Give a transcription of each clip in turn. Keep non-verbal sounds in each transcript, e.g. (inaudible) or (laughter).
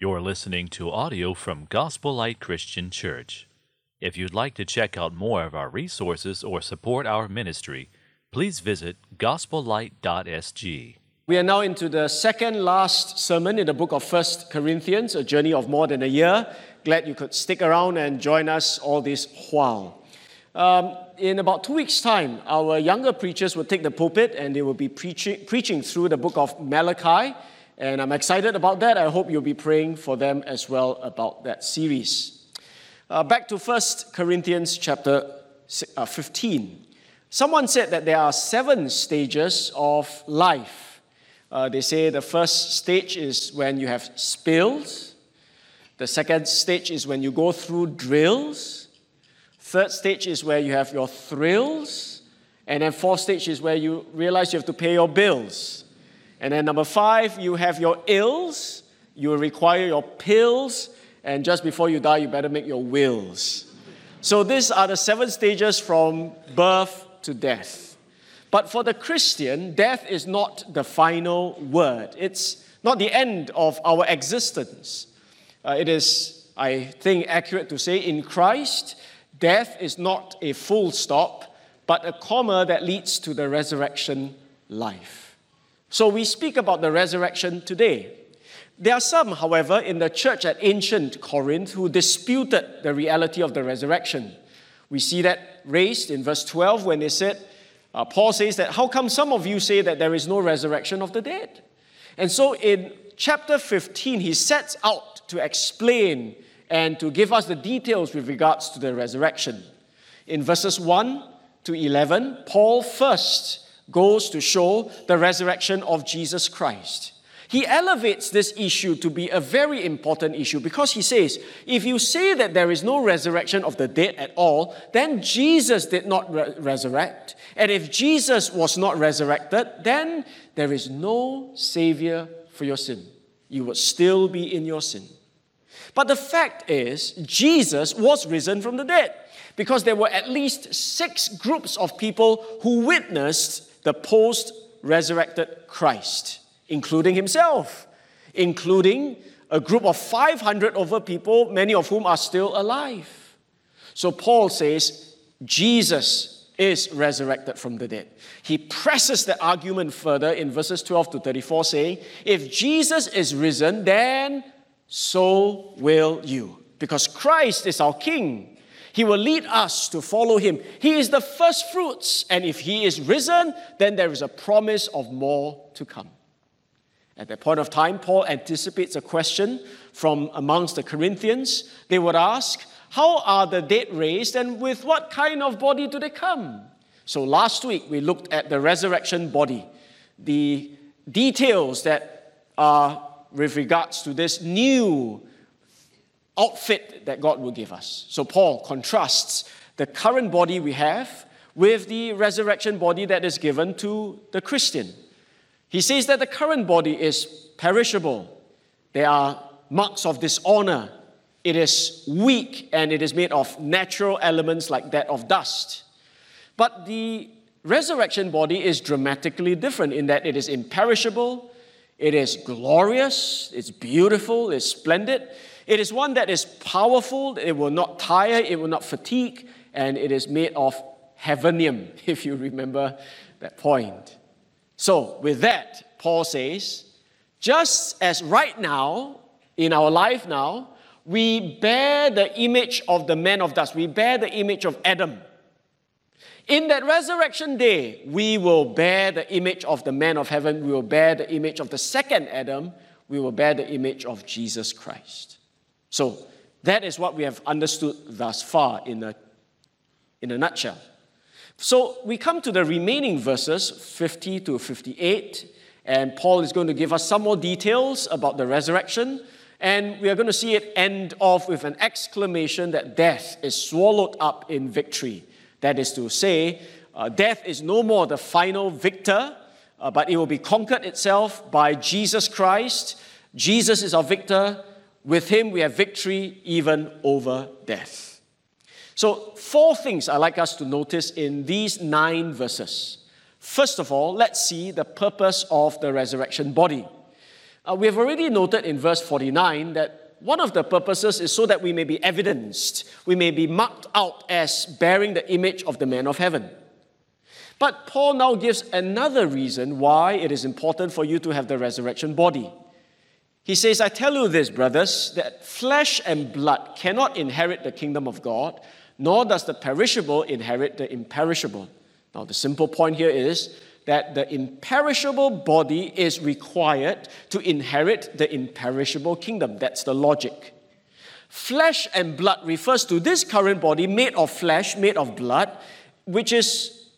You're listening to audio from Gospel Light Christian Church. If you'd like to check out more of our resources or support our ministry, please visit gospellight.sg. We are now into the second last sermon in the book of First Corinthians, a journey of more than a year. Glad you could stick around and join us all this while. Um, in about two weeks' time, our younger preachers will take the pulpit and they will be preaching, preaching through the book of Malachi. And I'm excited about that. I hope you'll be praying for them as well about that series. Uh, back to 1 Corinthians chapter uh, 15. Someone said that there are seven stages of life. Uh, they say the first stage is when you have spills, the second stage is when you go through drills, third stage is where you have your thrills, and then fourth stage is where you realize you have to pay your bills. And then number five, you have your ills, you require your pills, and just before you die, you better make your wills. So these are the seven stages from birth to death. But for the Christian, death is not the final word. It's not the end of our existence. Uh, it is, I think, accurate to say in Christ, death is not a full stop, but a comma that leads to the resurrection life. So we speak about the resurrection today. There are some, however, in the church at ancient Corinth who disputed the reality of the resurrection. We see that raised in verse 12 when they said, uh, Paul says that, How come some of you say that there is no resurrection of the dead? And so in chapter 15, he sets out to explain and to give us the details with regards to the resurrection. In verses 1 to 11, Paul first goes to show the resurrection of Jesus Christ. He elevates this issue to be a very important issue because he says, if you say that there is no resurrection of the dead at all, then Jesus did not re- resurrect. And if Jesus was not resurrected, then there is no Savior for your sin. You would still be in your sin. But the fact is, Jesus was risen from the dead because there were at least six groups of people who witnessed the post resurrected Christ, including himself, including a group of 500 over people, many of whom are still alive. So Paul says, Jesus is resurrected from the dead. He presses the argument further in verses 12 to 34, saying, If Jesus is risen, then so will you, because Christ is our King. He will lead us to follow him. He is the first fruits, and if he is risen, then there is a promise of more to come. At that point of time, Paul anticipates a question from amongst the Corinthians. They would ask, How are the dead raised, and with what kind of body do they come? So last week, we looked at the resurrection body, the details that are with regards to this new outfit that God will give us. So Paul contrasts the current body we have with the resurrection body that is given to the Christian. He says that the current body is perishable. There are marks of dishonor. It is weak and it is made of natural elements like that of dust. But the resurrection body is dramatically different in that it is imperishable, it is glorious, it's beautiful, it's splendid. It is one that is powerful, it will not tire, it will not fatigue, and it is made of heavenium, (laughs) if you remember that point. So, with that, Paul says, just as right now, in our life now, we bear the image of the man of dust, we bear the image of Adam. In that resurrection day, we will bear the image of the man of heaven, we will bear the image of the second Adam, we will bear the image of Jesus Christ. So that is what we have understood thus far in a, in a nutshell. So we come to the remaining verses, 50 to 58, and Paul is going to give us some more details about the resurrection. And we are going to see it end off with an exclamation that death is swallowed up in victory. That is to say, uh, death is no more the final victor, uh, but it will be conquered itself by Jesus Christ. Jesus is our victor, with him, we have victory even over death. So, four things I like us to notice in these nine verses. First of all, let's see the purpose of the resurrection body. Uh, we have already noted in verse 49 that one of the purposes is so that we may be evidenced, we may be marked out as bearing the image of the man of heaven. But Paul now gives another reason why it is important for you to have the resurrection body. He says, I tell you this, brothers, that flesh and blood cannot inherit the kingdom of God, nor does the perishable inherit the imperishable. Now, the simple point here is that the imperishable body is required to inherit the imperishable kingdom. That's the logic. Flesh and blood refers to this current body made of flesh, made of blood, which is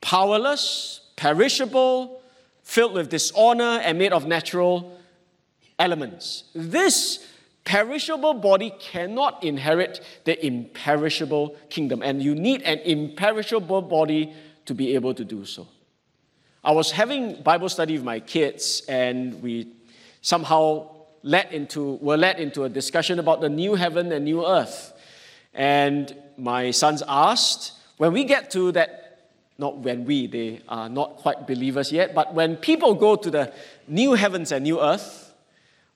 powerless, perishable, filled with dishonor, and made of natural elements. This perishable body cannot inherit the imperishable kingdom, and you need an imperishable body to be able to do so. I was having Bible study with my kids, and we somehow led into were led into a discussion about the new heaven and new earth. And my sons asked, when we get to that not when we, they are not quite believers yet, but when people go to the new heavens and new earth,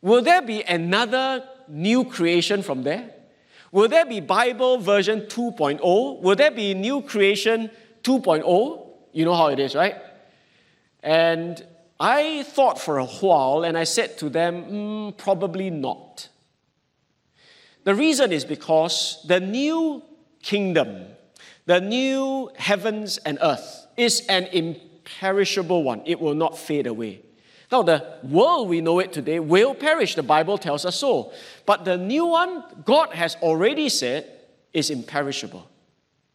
will there be another new creation from there? Will there be Bible version 2.0? Will there be new creation 2.0? You know how it is, right? And I thought for a while and I said to them, mm, probably not. The reason is because the new kingdom the new heavens and earth is an imperishable one, it will not fade away. Now, the world we know it today will perish, the Bible tells us so. But the new one, God has already said, is imperishable.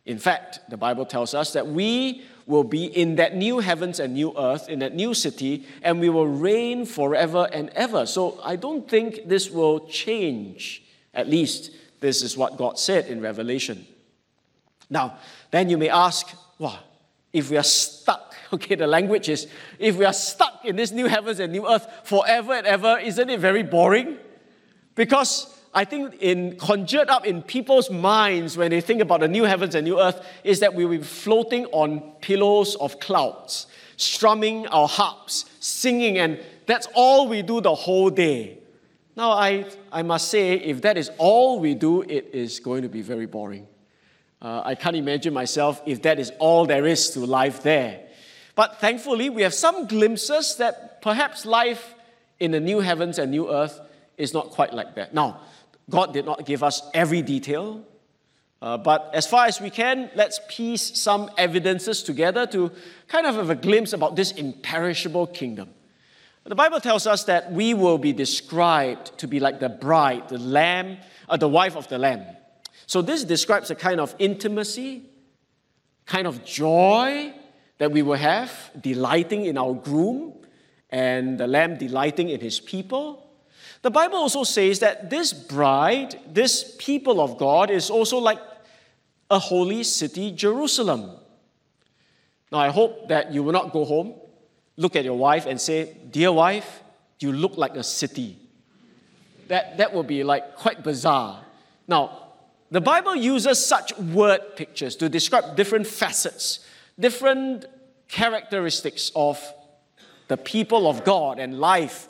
In fact, the Bible tells us that we will be in that new heavens and new earth, in that new city, and we will reign forever and ever. So I don't think this will change. At least, this is what God said in Revelation. Now, then you may ask, well, if we are stuck, (laughs) okay, the language is, if we are stuck in this new heavens and new earth forever and ever, isn't it very boring? Because I think in conjured up in people's minds when they think about the new heavens and new earth is that we will be floating on pillows of clouds, strumming our harps, singing, and that's all we do the whole day. Now, I, I must say, if that is all we do, it is going to be very boring. Uh, I can't imagine myself if that is all there is to life there. But thankfully, we have some glimpses that perhaps life in the new heavens and new earth is not quite like that. Now, God did not give us every detail, uh, but as far as we can, let's piece some evidences together to kind of have a glimpse about this imperishable kingdom. The Bible tells us that we will be described to be like the bride, the lamb, uh, the wife of the lamb. So, this describes a kind of intimacy, kind of joy that we will have, delighting in our groom, and the Lamb delighting in his people. The Bible also says that this bride, this people of God, is also like a holy city, Jerusalem. Now, I hope that you will not go home, look at your wife, and say, Dear wife, you look like a city. That, that will be like quite bizarre. Now, the Bible uses such word pictures to describe different facets, different characteristics of the people of God and life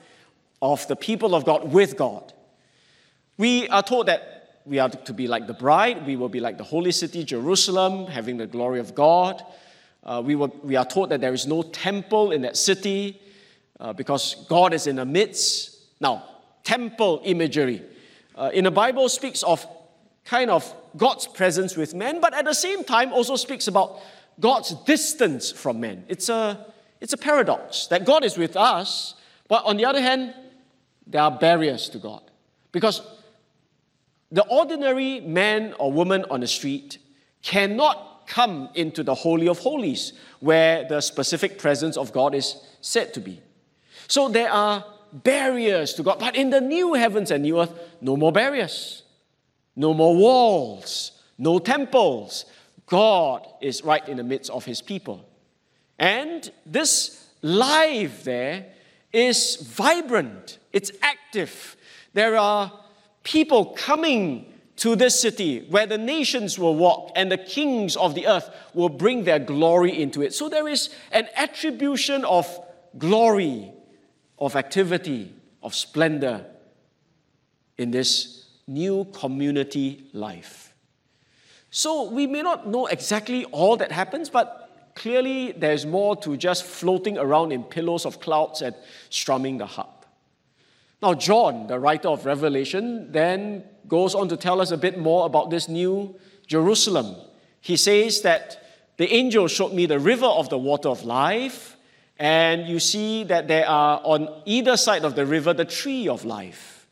of the people of God with God. We are told that we are to be like the bride, we will be like the holy city, Jerusalem, having the glory of God. Uh, we, were, we are told that there is no temple in that city uh, because God is in the midst. Now, temple imagery uh, in the Bible speaks of kind of God's presence with men, but at the same time also speaks about God's distance from men. It's a, it's a paradox that God is with us, but on the other hand, there are barriers to God. Because the ordinary man or woman on the street cannot come into the Holy of Holies, where the specific presence of God is said to be. So there are barriers to God, but in the new heavens and new earth, no more barriers. No more walls, no temples. God is right in the midst of his people. And this life there is vibrant, it's active. There are people coming to this city where the nations will walk and the kings of the earth will bring their glory into it. So there is an attribution of glory, of activity, of splendor in this new community life. So we may not know exactly all that happens, but clearly there's more to just floating around in pillows of clouds and strumming the harp. Now, John, the writer of Revelation, then goes on to tell us a bit more about this new Jerusalem. He says that the angel showed me the river of the water of life, and you see that there are on either side of the river the tree of life.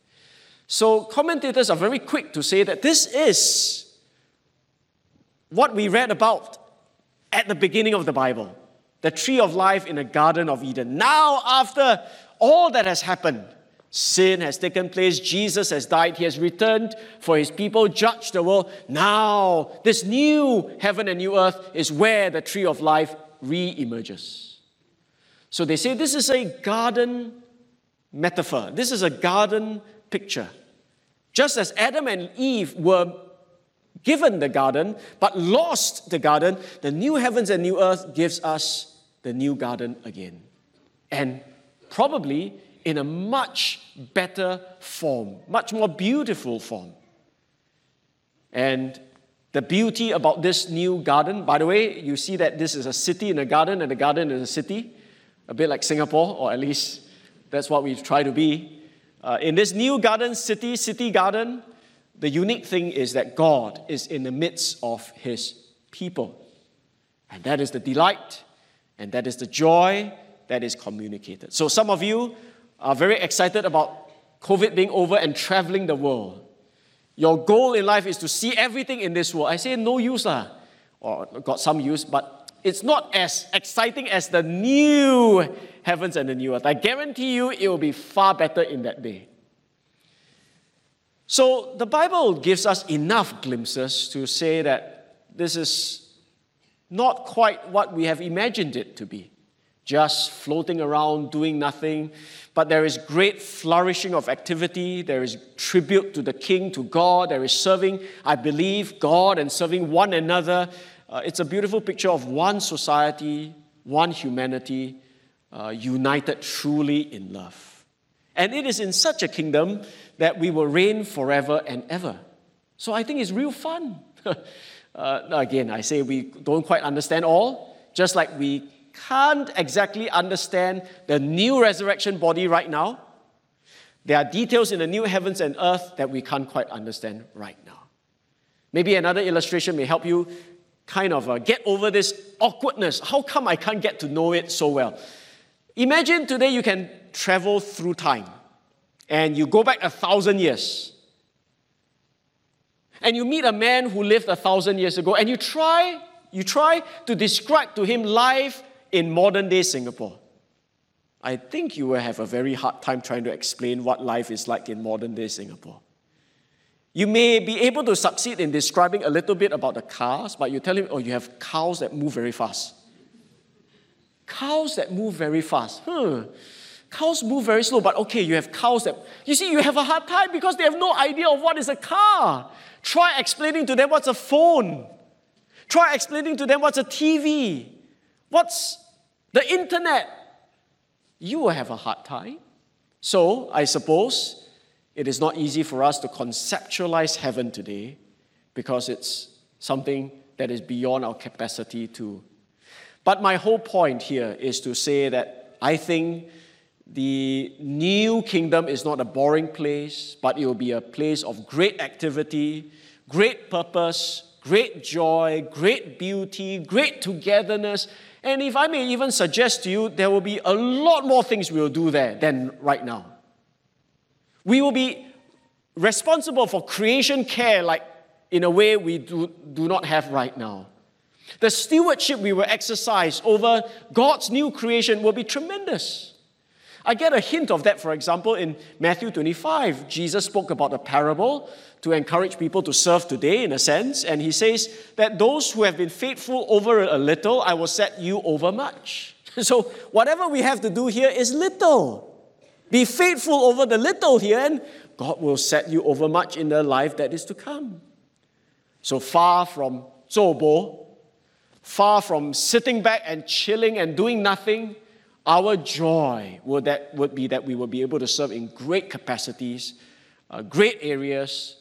So, commentators are very quick to say that this is what we read about at the beginning of the Bible the tree of life in the Garden of Eden. Now, after all that has happened, Sin has taken place. Jesus has died. He has returned for his people, judged the world. Now, this new heaven and new earth is where the tree of life re emerges. So they say this is a garden metaphor, this is a garden picture. Just as Adam and Eve were given the garden but lost the garden, the new heavens and new earth gives us the new garden again. And probably in a much better form, much more beautiful form. And the beauty about this new garden, by the way, you see that this is a city in a garden, and a garden is a city, a bit like Singapore, or at least that's what we try to be. Uh, in this new garden, city, city garden, the unique thing is that God is in the midst of his people. And that is the delight, and that is the joy that is communicated. So, some of you are very excited about COVID being over and traveling the world. Your goal in life is to see everything in this world. I say no use lah, or got some use, but it's not as exciting as the new heavens and the new earth. I guarantee you it will be far better in that day. So the Bible gives us enough glimpses to say that this is not quite what we have imagined it to be just floating around doing nothing. But there is great flourishing of activity. There is tribute to the king, to God. There is serving, I believe, God and serving one another. Uh, it's a beautiful picture of one society, one humanity, uh, united truly in love. And it is in such a kingdom that we will reign forever and ever. So I think it's real fun. (laughs) uh, again, I say we don't quite understand all, just like we can't exactly understand the new resurrection body right now. There are details in the new heavens and earth that we can't quite understand right now. Maybe another illustration may help you kind of uh, get over this awkwardness. How come I can't get to know it so well? Imagine today you can travel through time and you go back a thousand years and you meet a man who lived a thousand years ago and you try you try to describe to him life in modern day Singapore, I think you will have a very hard time trying to explain what life is like in modern day Singapore. You may be able to succeed in describing a little bit about the cars, but you tell him, oh, you have cows that move very fast. Cows that move very fast. Hmm. Cows move very slow, but okay, you have cows that. You see, you have a hard time because they have no idea of what is a car. Try explaining to them what's a phone. Try explaining to them what's a TV. What's the internet, you will have a hard time. So, I suppose it is not easy for us to conceptualize heaven today because it's something that is beyond our capacity to. But my whole point here is to say that I think the new kingdom is not a boring place, but it will be a place of great activity, great purpose, great joy, great beauty, great togetherness, and if I may even suggest to you, there will be a lot more things we will do there than right now. We will be responsible for creation care, like in a way we do, do not have right now. The stewardship we will exercise over God's new creation will be tremendous. I get a hint of that, for example, in Matthew 25. Jesus spoke about a parable to encourage people to serve today, in a sense, and he says that those who have been faithful over a little, I will set you over much. (laughs) So, whatever we have to do here is little. Be faithful over the little here, and God will set you over much in the life that is to come. So far from Zobo, far from sitting back and chilling and doing nothing, Our joy would, that, would be that we will be able to serve in great capacities, uh, great areas,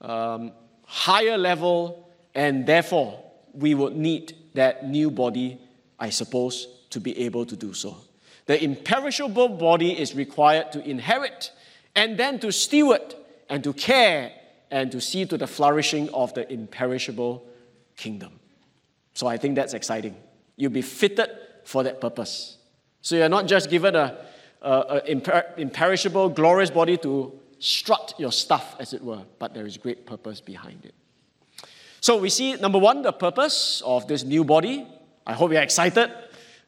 um, higher level, and therefore we would need that new body, I suppose, to be able to do so. The imperishable body is required to inherit and then to steward and to care and to see to the flourishing of the imperishable kingdom. So I think that's exciting. You'll be fitted for that purpose. So you're not just given a, a, a imper- imperishable, glorious body to strut your stuff, as it were, but there is great purpose behind it. So we see, number one, the purpose of this new body. I hope you're excited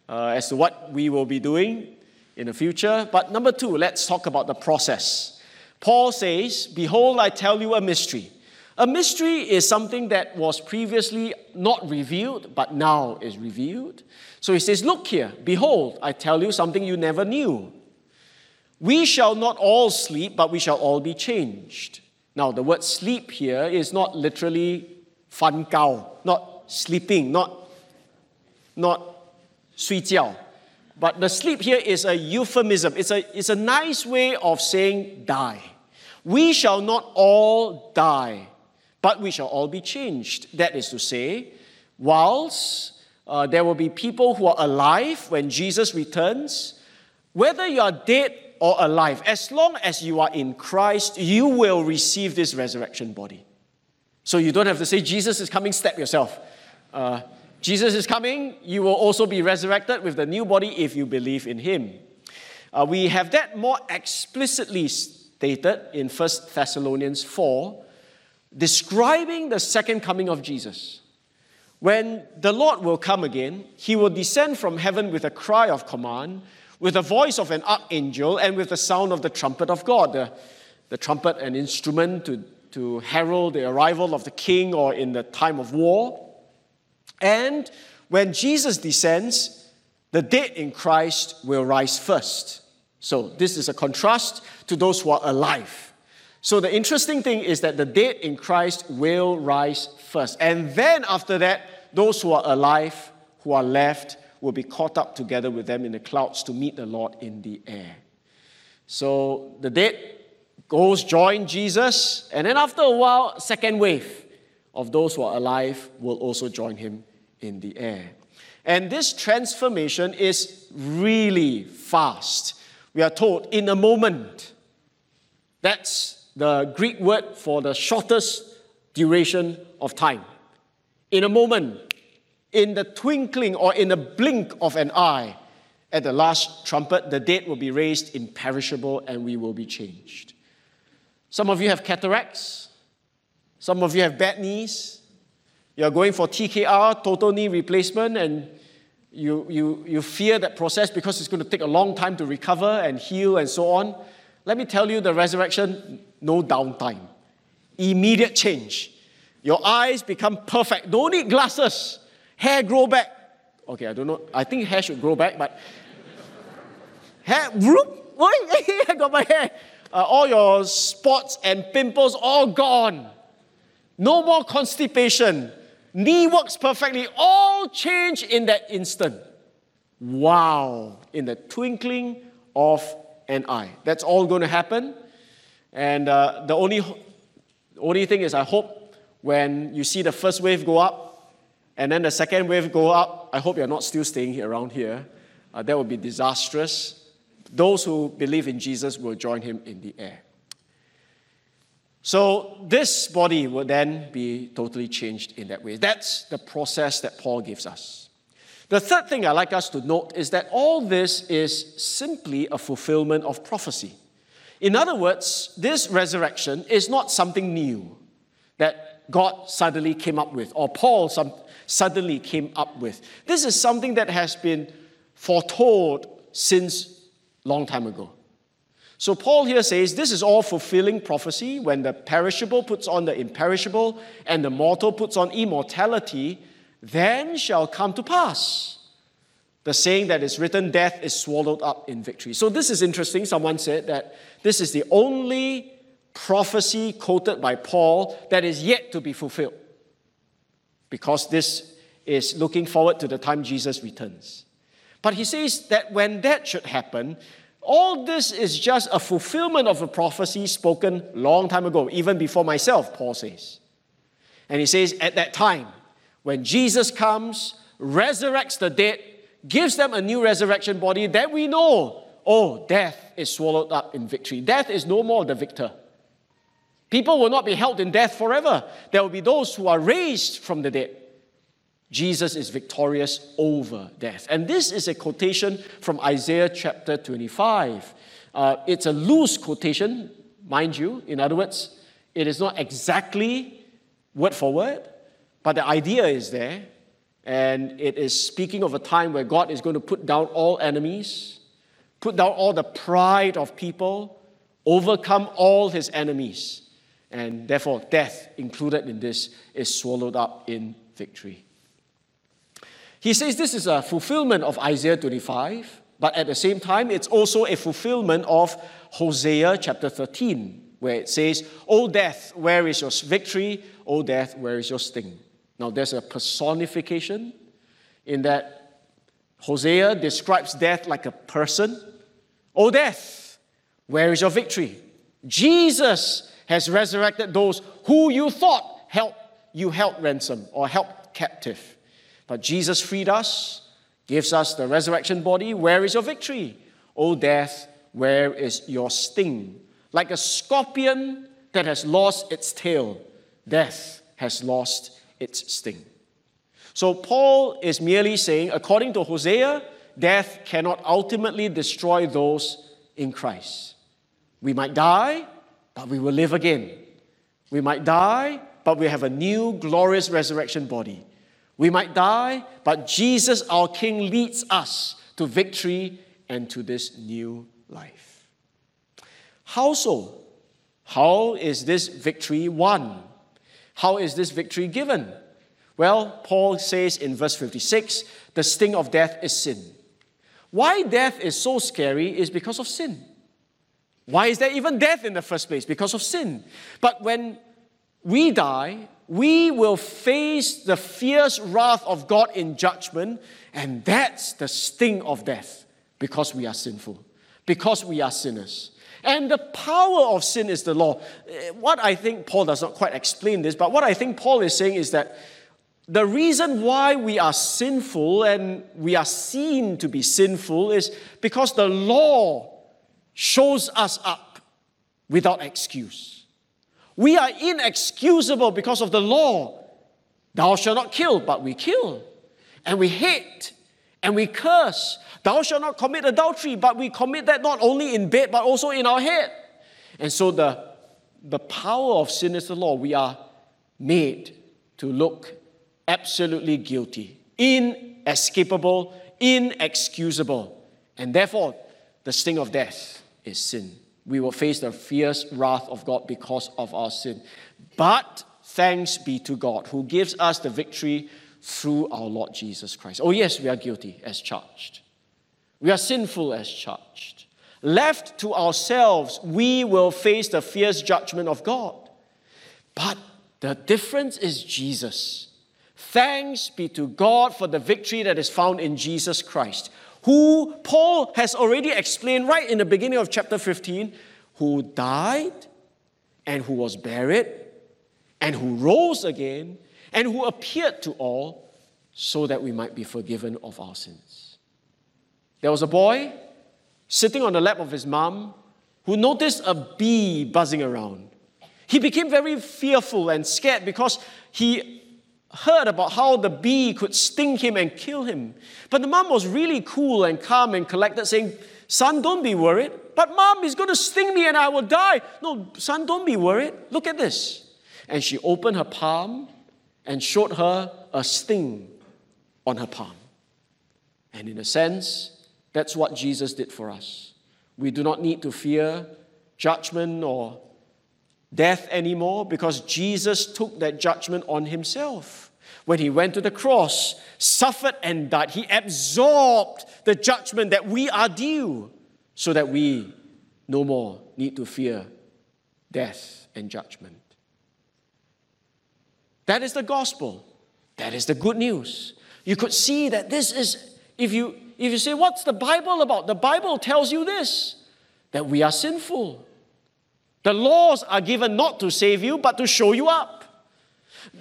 uh, as to what we will be doing in the future. But number two, let's talk about the process. Paul says, Behold, I tell you a mystery. A mystery is something that was previously not revealed, but now is revealed. So he says, Look here, behold, I tell you something you never knew. We shall not all sleep, but we shall all be changed. Now, the word sleep here is not literally fan gao, not sleeping, not, not 睡觉. But the sleep here is a euphemism. It's a, it's a nice way of saying die. We shall not all die, but we shall all be changed. That is to say, whilst uh, there will be people who are alive when Jesus returns, whether you are dead or alive, as long as you are in Christ, you will receive this resurrection body. So you don't have to say, Jesus is coming, step yourself. Uh, Jesus is coming, you will also be resurrected with the new body if you believe in him. Uh, we have that more explicitly stated in 1 Thessalonians 4, describing the second coming of Jesus. When the Lord will come again, he will descend from heaven with a cry of command, with the voice of an archangel, and with the sound of the trumpet of God. The, the trumpet, an instrument to, to herald the arrival of the king or in the time of war. And when Jesus descends, the dead in Christ will rise first. So, this is a contrast to those who are alive. So, the interesting thing is that the dead in Christ will rise first. And then, after that, those who are alive, who are left, will be caught up together with them in the clouds to meet the Lord in the air. So, the dead goes join Jesus, and then after a while, second wave of those who are alive will also join him in the air. And this transformation is really fast. We are told in a moment. That's the Greek word for the shortest duration of time. In a moment, in the twinkling or in a blink of an eye, at the last trumpet, the dead will be raised imperishable and we will be changed. Some of you have cataracts, some of you have bad knees, you're going for TKR, total knee replacement, and you, you, you fear that process because it's going to take a long time to recover and heal and so on. Let me tell you the resurrection, no downtime. Immediate change. Your eyes become perfect. Don't need glasses. Hair grow back. Okay, I don't know. I think hair should grow back, but (laughs) hair, whoop, (laughs) I got my hair. Uh, all your spots and pimples all gone. No more constipation knee works perfectly, all change in that instant. Wow, in the twinkling of an eye. That's all going to happen. And uh, the only, only thing is, I hope when you see the first wave go up and then the second wave go up, I hope you're not still staying around here. Uh, that would be disastrous. Those who believe in Jesus will join him in the air. So this body will then be totally changed in that way. That's the process that Paul gives us. The third thing I'd like us to note is that all this is simply a fulfillment of prophecy. In other words, this resurrection is not something new that God suddenly came up with or Paul some, suddenly came up with. This is something that has been foretold since long time ago. So Paul here says this is all fulfilling prophecy when the perishable puts on the imperishable and the mortal puts on immortality, then shall come to pass. The saying that is written, death is swallowed up in victory. So this is interesting. Someone said that this is the only prophecy quoted by Paul that is yet to be fulfilled. Because this is looking forward to the time Jesus returns. But he says that when that should happen, all this is just a fulfillment of a prophecy spoken long time ago, even before myself, Paul says. And he says, at that time, when Jesus comes, resurrects the dead, gives them a new resurrection body, then we know, oh, death is swallowed up in victory. Death is no more the victor. People will not be held in death forever. There will be those who are raised from the dead. Jesus is victorious over death. And this is a quotation from Isaiah chapter 25. Uh, it's a loose quotation, mind you. In other words, it is not exactly word for word, but the idea is there. And it is speaking of a time where God is going to put down all enemies, put down all the pride of people, overcome all his enemies. And therefore, death, included in this, is swallowed up in victory. He says this is a fulfillment of Isaiah 25, but at the same time, it's also a fulfillment of Hosea chapter 13, where it says, O death, where is your victory? O death, where is your sting? Now, there's a personification in that Hosea describes death like a person. O death, where is your victory? Jesus has resurrected those who you thought held you held ransom or held captive. But Jesus freed us, gives us the resurrection body. Where is your victory? O death, where is your sting? Like a scorpion that has lost its tail, death has lost its sting. So Paul is merely saying, according to Hosea, death cannot ultimately destroy those in Christ. We might die, but we will live again. We might die, but we have a new glorious resurrection body. We might die, but Jesus, our King, leads us to victory and to this new life. How so? How is this victory won? How is this victory given? Well, Paul says in verse 56 the sting of death is sin. Why death is so scary is because of sin. Why is there even death in the first place? Because of sin. But when we die, we will face the fierce wrath of God in judgment, and that's the sting of death because we are sinful, because we are sinners. And the power of sin is the law. Eh, what I think Paul does not quite explain this, but what I think Paul is saying is that the reason why we are sinful and we are seen to be sinful is because the law shows us up without excuse. We are inexcusable because of the law. Thou shalt not kill, but we kill. And we hate and we curse. Thou shalt not commit adultery, but we commit that not only in bed, but also in our head. And so the, the power of sin is the law. We are made to look absolutely guilty, inescapable, inexcusable. And therefore, the sting of death is sin we will face the fierce wrath of God because of our sin. But thanks be to God who gives us the victory through our Lord Jesus Christ. Oh, yes, we are guilty as charged. We are sinful as charged. Left to ourselves, we will face the fierce judgment of God. But the difference is Jesus. Thanks be to God for the victory that is found in Jesus Christ who Paul has already explained right in the beginning of chapter 15, who died and who was buried and who rose again and who appeared to all so that we might be forgiven of our sins. There was a boy sitting on the lap of his mom who noticed a bee buzzing around. He became very fearful and scared because he heard about how the bee could sting him and kill him. But the mom was really cool and calm and collected, saying, Son, don't be worried. But mom, he's going to sting me and I will die. No, son, don't be worried. Look at this. And she opened her palm and showed her a sting on her palm. And in a sense, that's what Jesus did for us. We do not need to fear judgment or death anymore because Jesus took that judgment on himself. When he went to the cross, suffered and died, he absorbed the judgment that we are due so that we no more need to fear death and judgment. That is the gospel. That is the good news. You could see that this is If you, if you say, What's the Bible about? The Bible tells you this that we are sinful. The laws are given not to save you, but to show you up.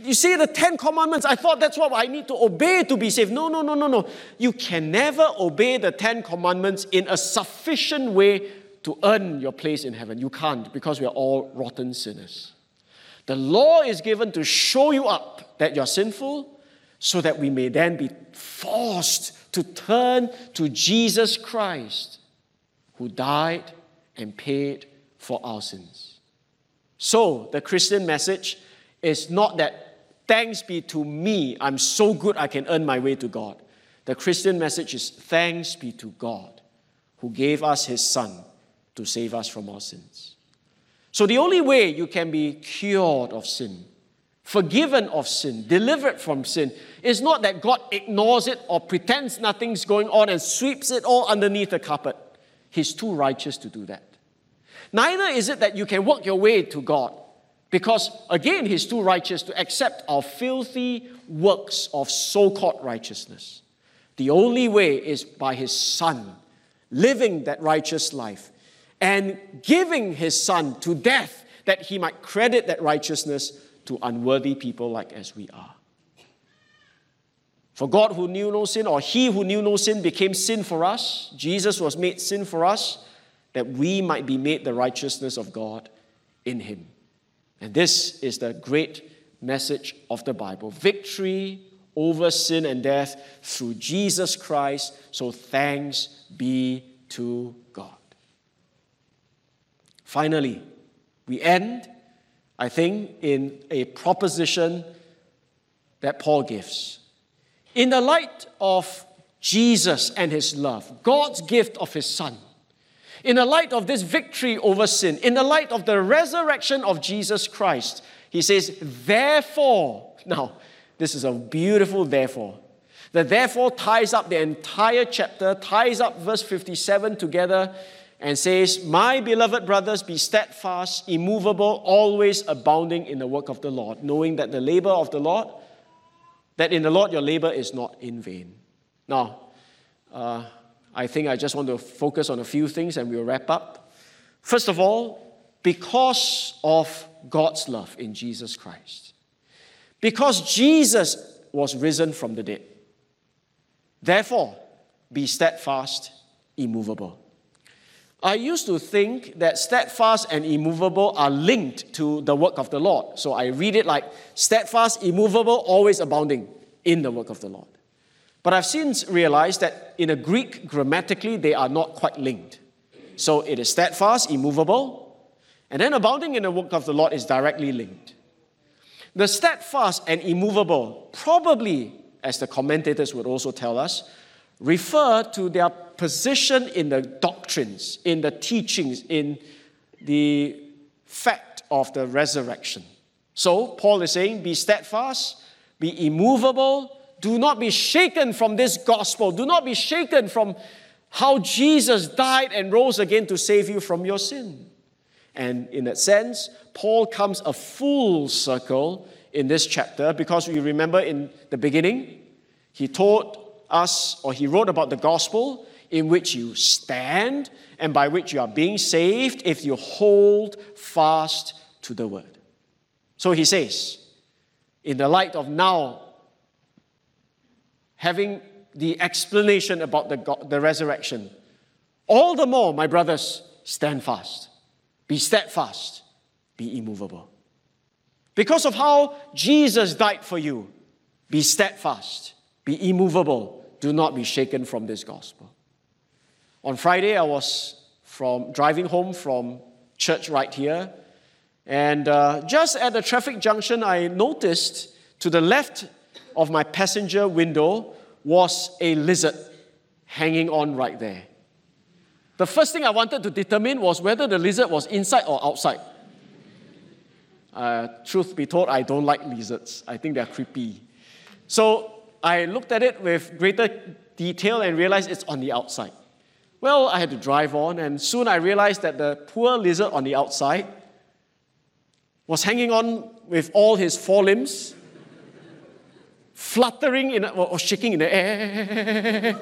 You see, the Ten Commandments, I thought that's what I need to obey to be saved. No, no, no, no, no. You can never obey the Ten Commandments in a sufficient way to earn your place in heaven. You can't because we are all rotten sinners. The law is given to show you up that you're sinful so that we may then be forced to turn to Jesus Christ who died and paid for our sins. So, the Christian message is not that thanks be to me, I'm so good I can earn my way to God. The Christian message is thanks be to God who gave us his Son to save us from our sins. So, the only way you can be cured of sin, forgiven of sin, delivered from sin, is not that God ignores it or pretends nothing's going on and sweeps it all underneath the carpet. He's too righteous to do that. Neither is it that you can work your way to God, because again, He's too righteous to accept our filthy works of so called righteousness. The only way is by His Son living that righteous life and giving His Son to death that He might credit that righteousness to unworthy people like as we are. For God who knew no sin, or He who knew no sin, became sin for us. Jesus was made sin for us that we might be made the righteousness of God in him. And this is the great message of the Bible victory over sin and death through Jesus Christ. So thanks be to God. Finally, we end, I think, in a proposition that Paul gives. In the light of Jesus and his love, God's gift of his Son, in the light of this victory over sin, in the light of the resurrection of Jesus Christ, he says, therefore, now, this is a beautiful therefore. The therefore ties up the entire chapter, ties up verse 57 together, and says, My beloved brothers, be steadfast, immovable, always abounding in the work of the Lord, knowing that the labor of the Lord, that in the Lord your labor is not in vain. Now, uh, I think I just want to focus on a few things and we'll wrap up. First of all, because of God's love in Jesus Christ. Because Jesus was risen from the dead. Therefore, be steadfast, immovable. I used to think that steadfast and immovable are linked to the work of the Lord. So I read it like steadfast, immovable, always abounding in the work of the Lord. But I've since realized that in a Greek, grammatically, they are not quite linked. So it is steadfast, immovable, and then abounding in the work of the Lord is directly linked. The steadfast and immovable probably, as the commentators would also tell us, refer to their position in the doctrines, in the teachings, in the fact of the resurrection. So Paul is saying, be steadfast, be immovable, do not be shaken from this gospel. Do not be shaken from how Jesus died and rose again to save you from your sin. And in that sense, Paul comes a full circle in this chapter because we remember in the beginning, he taught us, or he wrote about the gospel in which you stand and by which you are being saved if you hold fast to the word. So he says, in the light of now having the explanation about the, the resurrection. All the more, my brothers, stand fast, be steadfast, be immovable. Because of how Jesus died for you, be steadfast, be immovable, do not be shaken from this gospel. On Friday, I was from driving home from church right here, and uh, just at the traffic junction, I noticed to the left of my passenger window was a lizard hanging on right there. The first thing I wanted to determine was whether the lizard was inside or outside. Uh, truth be told, I don't like lizards. I think they're creepy. So I looked at it with greater detail and realized it's on the outside. Well, I had to drive on, and soon I realized that the poor lizard on the outside was hanging on with all his four limbs fluttering in, or shaking in the air.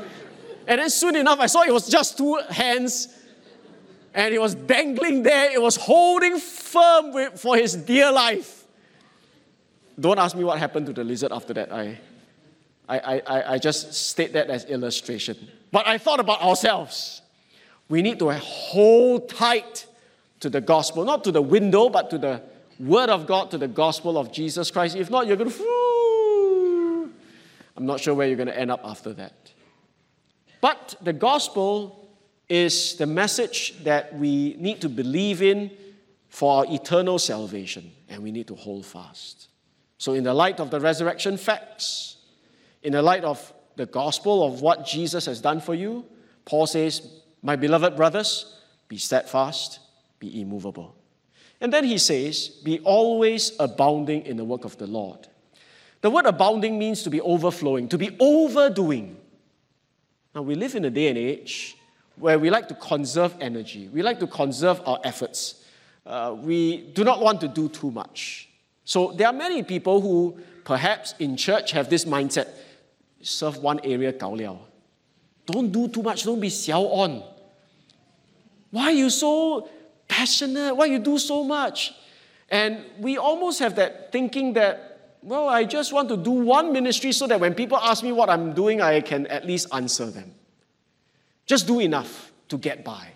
And then soon enough, I saw it was just two hands and it was dangling there. It was holding firm with, for his dear life. Don't ask me what happened to the lizard after that. I, I, I, I just state that as illustration. But I thought about ourselves. We need to hold tight to the gospel, not to the window, but to the word of God, to the gospel of Jesus Christ. If not, you're going to. I'm not sure where you're going to end up after that. But the gospel is the message that we need to believe in for our eternal salvation, and we need to hold fast. So, in the light of the resurrection facts, in the light of the gospel of what Jesus has done for you, Paul says, My beloved brothers, be steadfast, be immovable. And then he says, Be always abounding in the work of the Lord. The word abounding means to be overflowing, to be overdoing. Now, we live in a day and age where we like to conserve energy, we like to conserve our efforts. Uh, we do not want to do too much. So, there are many people who perhaps in church have this mindset serve one area, gao liao. Don't do too much, don't be xiao on. Why are you so passionate? Why you do so much? And we almost have that thinking that, well, I just want to do one ministry so that when people ask me what I'm doing, I can at least answer them. Just do enough to get by.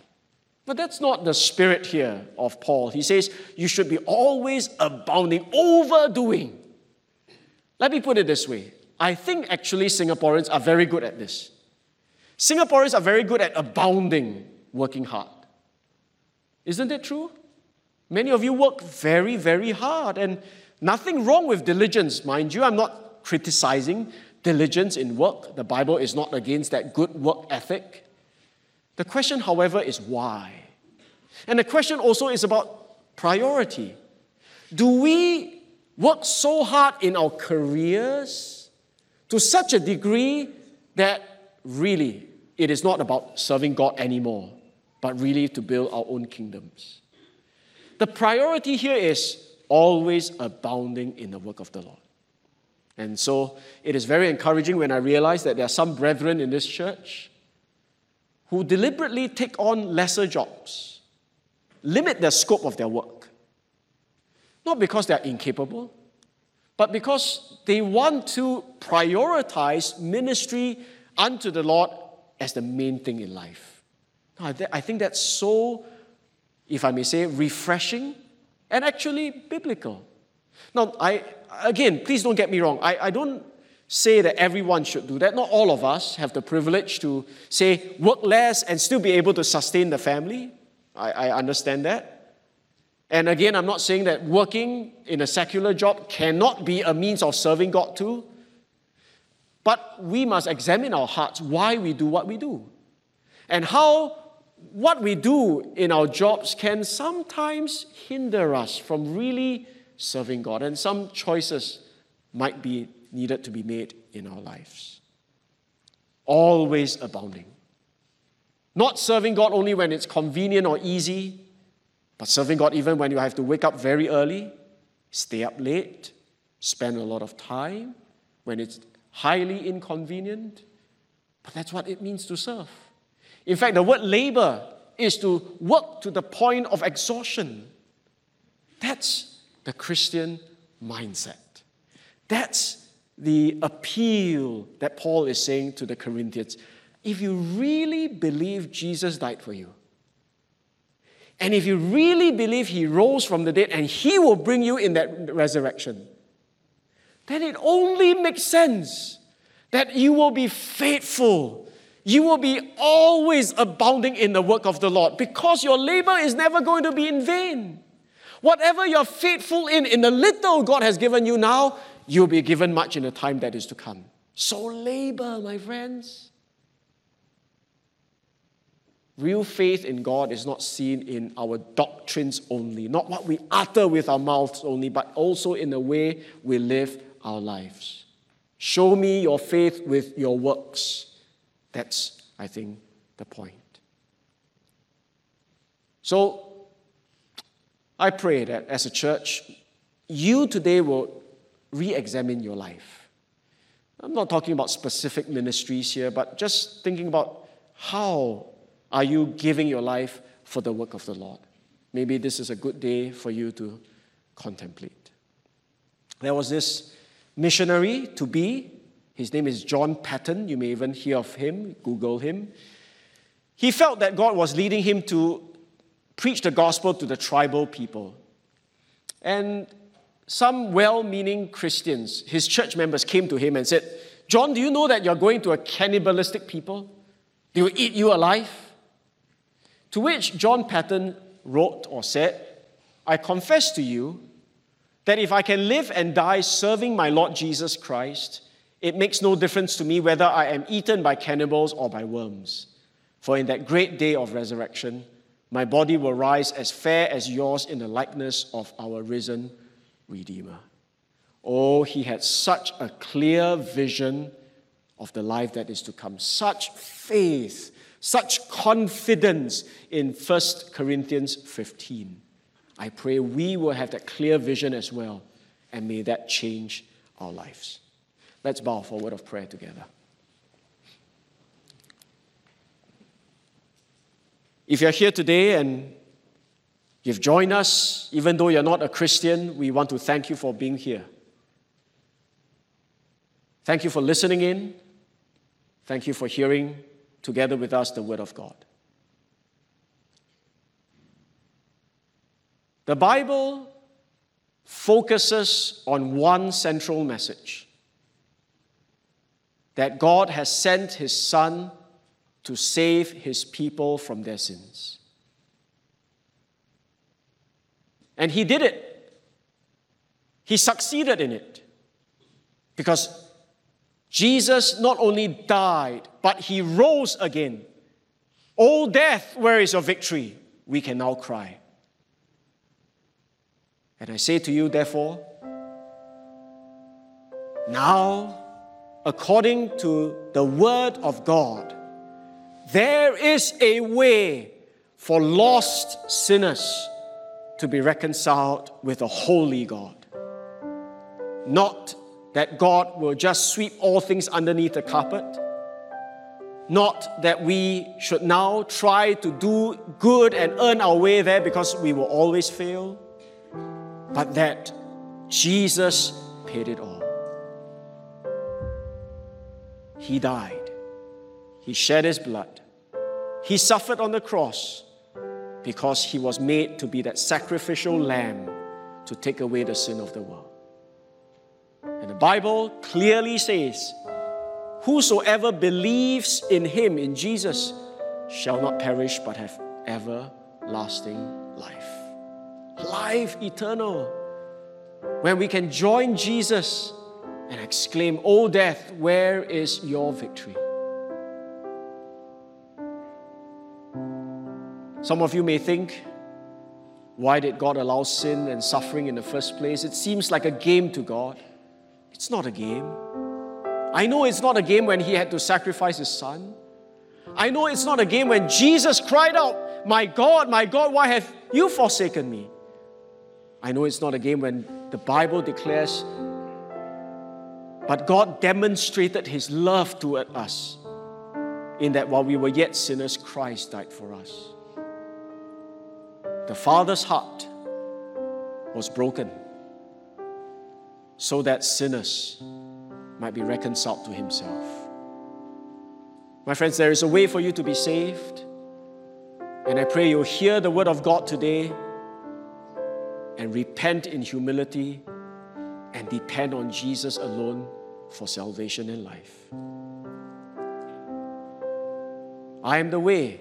But that's not the spirit here of Paul. He says you should be always abounding, overdoing. Let me put it this way I think actually Singaporeans are very good at this. Singaporeans are very good at abounding, working hard. Isn't it true? Many of you work very, very hard, and nothing wrong with diligence, mind you. I'm not criticizing diligence in work. The Bible is not against that good work ethic. The question, however, is why? And the question also is about priority. Do we work so hard in our careers to such a degree that really it is not about serving God anymore? but really to build our own kingdoms. The priority here is always abounding in the work of the Lord. And so it is very encouraging when I realize that there are some brethren in this church who deliberately take on lesser jobs, limit the scope of their work. Not because they are incapable, but because they want to prioritize ministry unto the Lord as the main thing in life. I think that's so, if I may say, refreshing and actually biblical. Now, I, again, please don't get me wrong. I, I don't say that everyone should do that. Not all of us have the privilege to say, work less and still be able to sustain the family. I, I understand that. And again, I'm not saying that working in a secular job cannot be a means of serving God too. But we must examine our hearts why we do what we do and how what we do in our jobs can sometimes hinder us from really serving God, and some choices might be needed to be made in our lives. Always abounding. Not serving God only when it's convenient or easy, but serving God even when you have to wake up very early, stay up late, spend a lot of time, when it's highly inconvenient. But that's what it means to serve. In fact, the word labor is to work to the point of exhaustion. That's the Christian mindset. That's the appeal that Paul is saying to the Corinthians. If you really believe Jesus died for you, and if you really believe he rose from the dead and he will bring you in that resurrection, then it only makes sense that you will be faithful you will be always abounding in the work of the Lord because your labor is never going to be in vain. Whatever you're faithful in, in the little God has given you now, you'll be given much in the time that is to come. So labor, my friends. Real faith in God is not seen in our doctrines only, not what we utter with our mouths only, but also in the way we live our lives. Show me your faith with your works. That's, I think, the point. So, I pray that as a church, you today will re examine your life. I'm not talking about specific ministries here, but just thinking about How are you giving your life for the work of the Lord? Maybe this is a good day for you to contemplate. There was this missionary to be. His name is John Paton. You may even hear of him, Google him. He felt that God was leading him to preach the gospel to the tribal people. And some well meaning Christians, his church members, came to him and said, John, do you know that you're going to a cannibalistic people? They will eat you alive? To which John Paton wrote or said, I confess to you that if I can live and die serving my Lord Jesus Christ, it makes no difference to me whether I am eaten by cannibals or by worms. For in that great day of resurrection, my body will rise as fair as yours in the likeness of our risen Redeemer. Oh, he had such a clear vision of the life that is to come, such faith, such confidence in 1 Corinthians 15. I pray we will have that clear vision as well, and may that change our lives. Let's bow for a word of prayer together. If you're here today and you've joined us, even though you're not a Christian, we want to thank you for being here. Thank you for listening in. Thank you for hearing together with us the Word of God. The Bible focuses on one central message that God has sent His Son to save his people from their sins. And he did it. He succeeded in it. Because Jesus not only died, but he rose again. O death, where is your victory? We can now cry. And I say to you, therefore, now, according to the word of God, there is a way for lost sinners to be reconciled with a holy God. Not that God will just sweep all things underneath the carpet. Not that we should now try to do good and earn our way there because we will always fail, but that Jesus paid it all. He died he shed his blood. He suffered on the cross because he was made to be that sacrificial lamb to take away the sin of the world. And the Bible clearly says, Whosoever believes in him, in Jesus, shall not perish but have everlasting life. Life eternal. When we can join Jesus and exclaim, O death, where is your victory? Some of you may think, why did God allow sin and suffering in the first place? It seems like a game to God. It's not a game. I know it's not a game when He had to sacrifice His Son. I know it's not a game when Jesus cried out, My God, my God, why have you forsaken me? I know it's not a game when the Bible declares, but God demonstrated His love toward us in that while we were yet sinners, Christ died for us. The Father's heart was broken so that sinners might be reconciled to Himself. My friends, there is a way for you to be saved. And I pray you'll hear the word of God today and repent in humility and depend on Jesus alone for salvation and life. I am the way,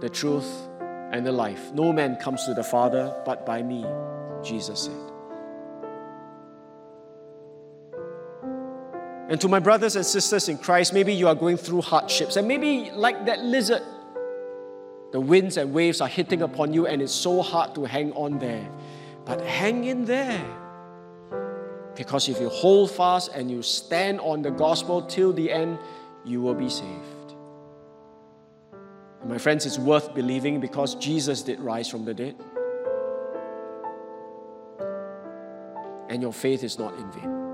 the truth, and the life. No man comes to the Father but by me, Jesus said. And to my brothers and sisters in Christ, maybe you are going through hardships, and maybe like that lizard, the winds and waves are hitting upon you, and it's so hard to hang on there. But hang in there. Because if you hold fast and you stand on the gospel till the end, you will be saved. My friends, it's worth believing because Jesus did rise from the dead. And your faith is not in vain.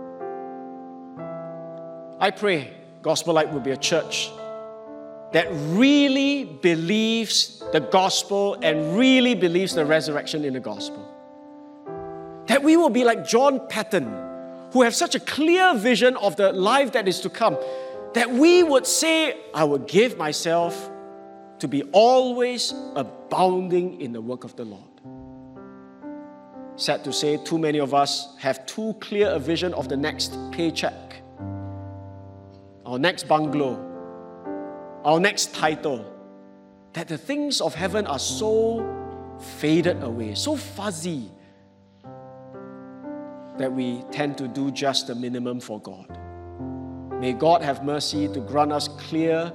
I pray Gospel Light will be a church that really believes the gospel and really believes the resurrection in the gospel. That we will be like John Paton, who have such a clear vision of the life that is to come, that we would say, I will give myself to be always abounding in the work of the Lord. Sad to say, too many of us have too clear a vision of the next paycheck, our next bungalow, our next title, that the things of heaven are so faded away, so fuzzy, that we tend to do just the minimum for God. May God have mercy to grant us clear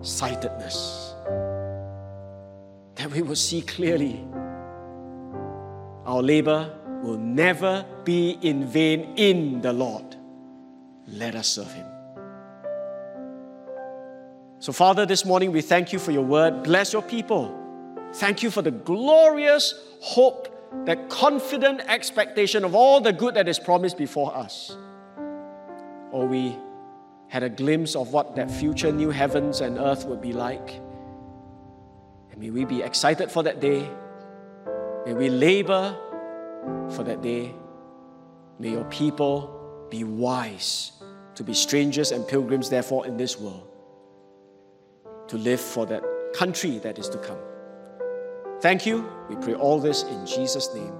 sightedness, that we will see clearly. Our labor will never be in vain in the Lord. Let us serve Him. So, Father, this morning we thank you for your word. Bless your people. Thank you for the glorious hope, that confident expectation of all the good that is promised before us. Or we had a glimpse of what that future new heavens and earth would be like. And may we be excited for that day. May we labor for that day. May your people be wise to be strangers and pilgrims, therefore, in this world, to live for that country that is to come. Thank you. We pray all this in Jesus' name.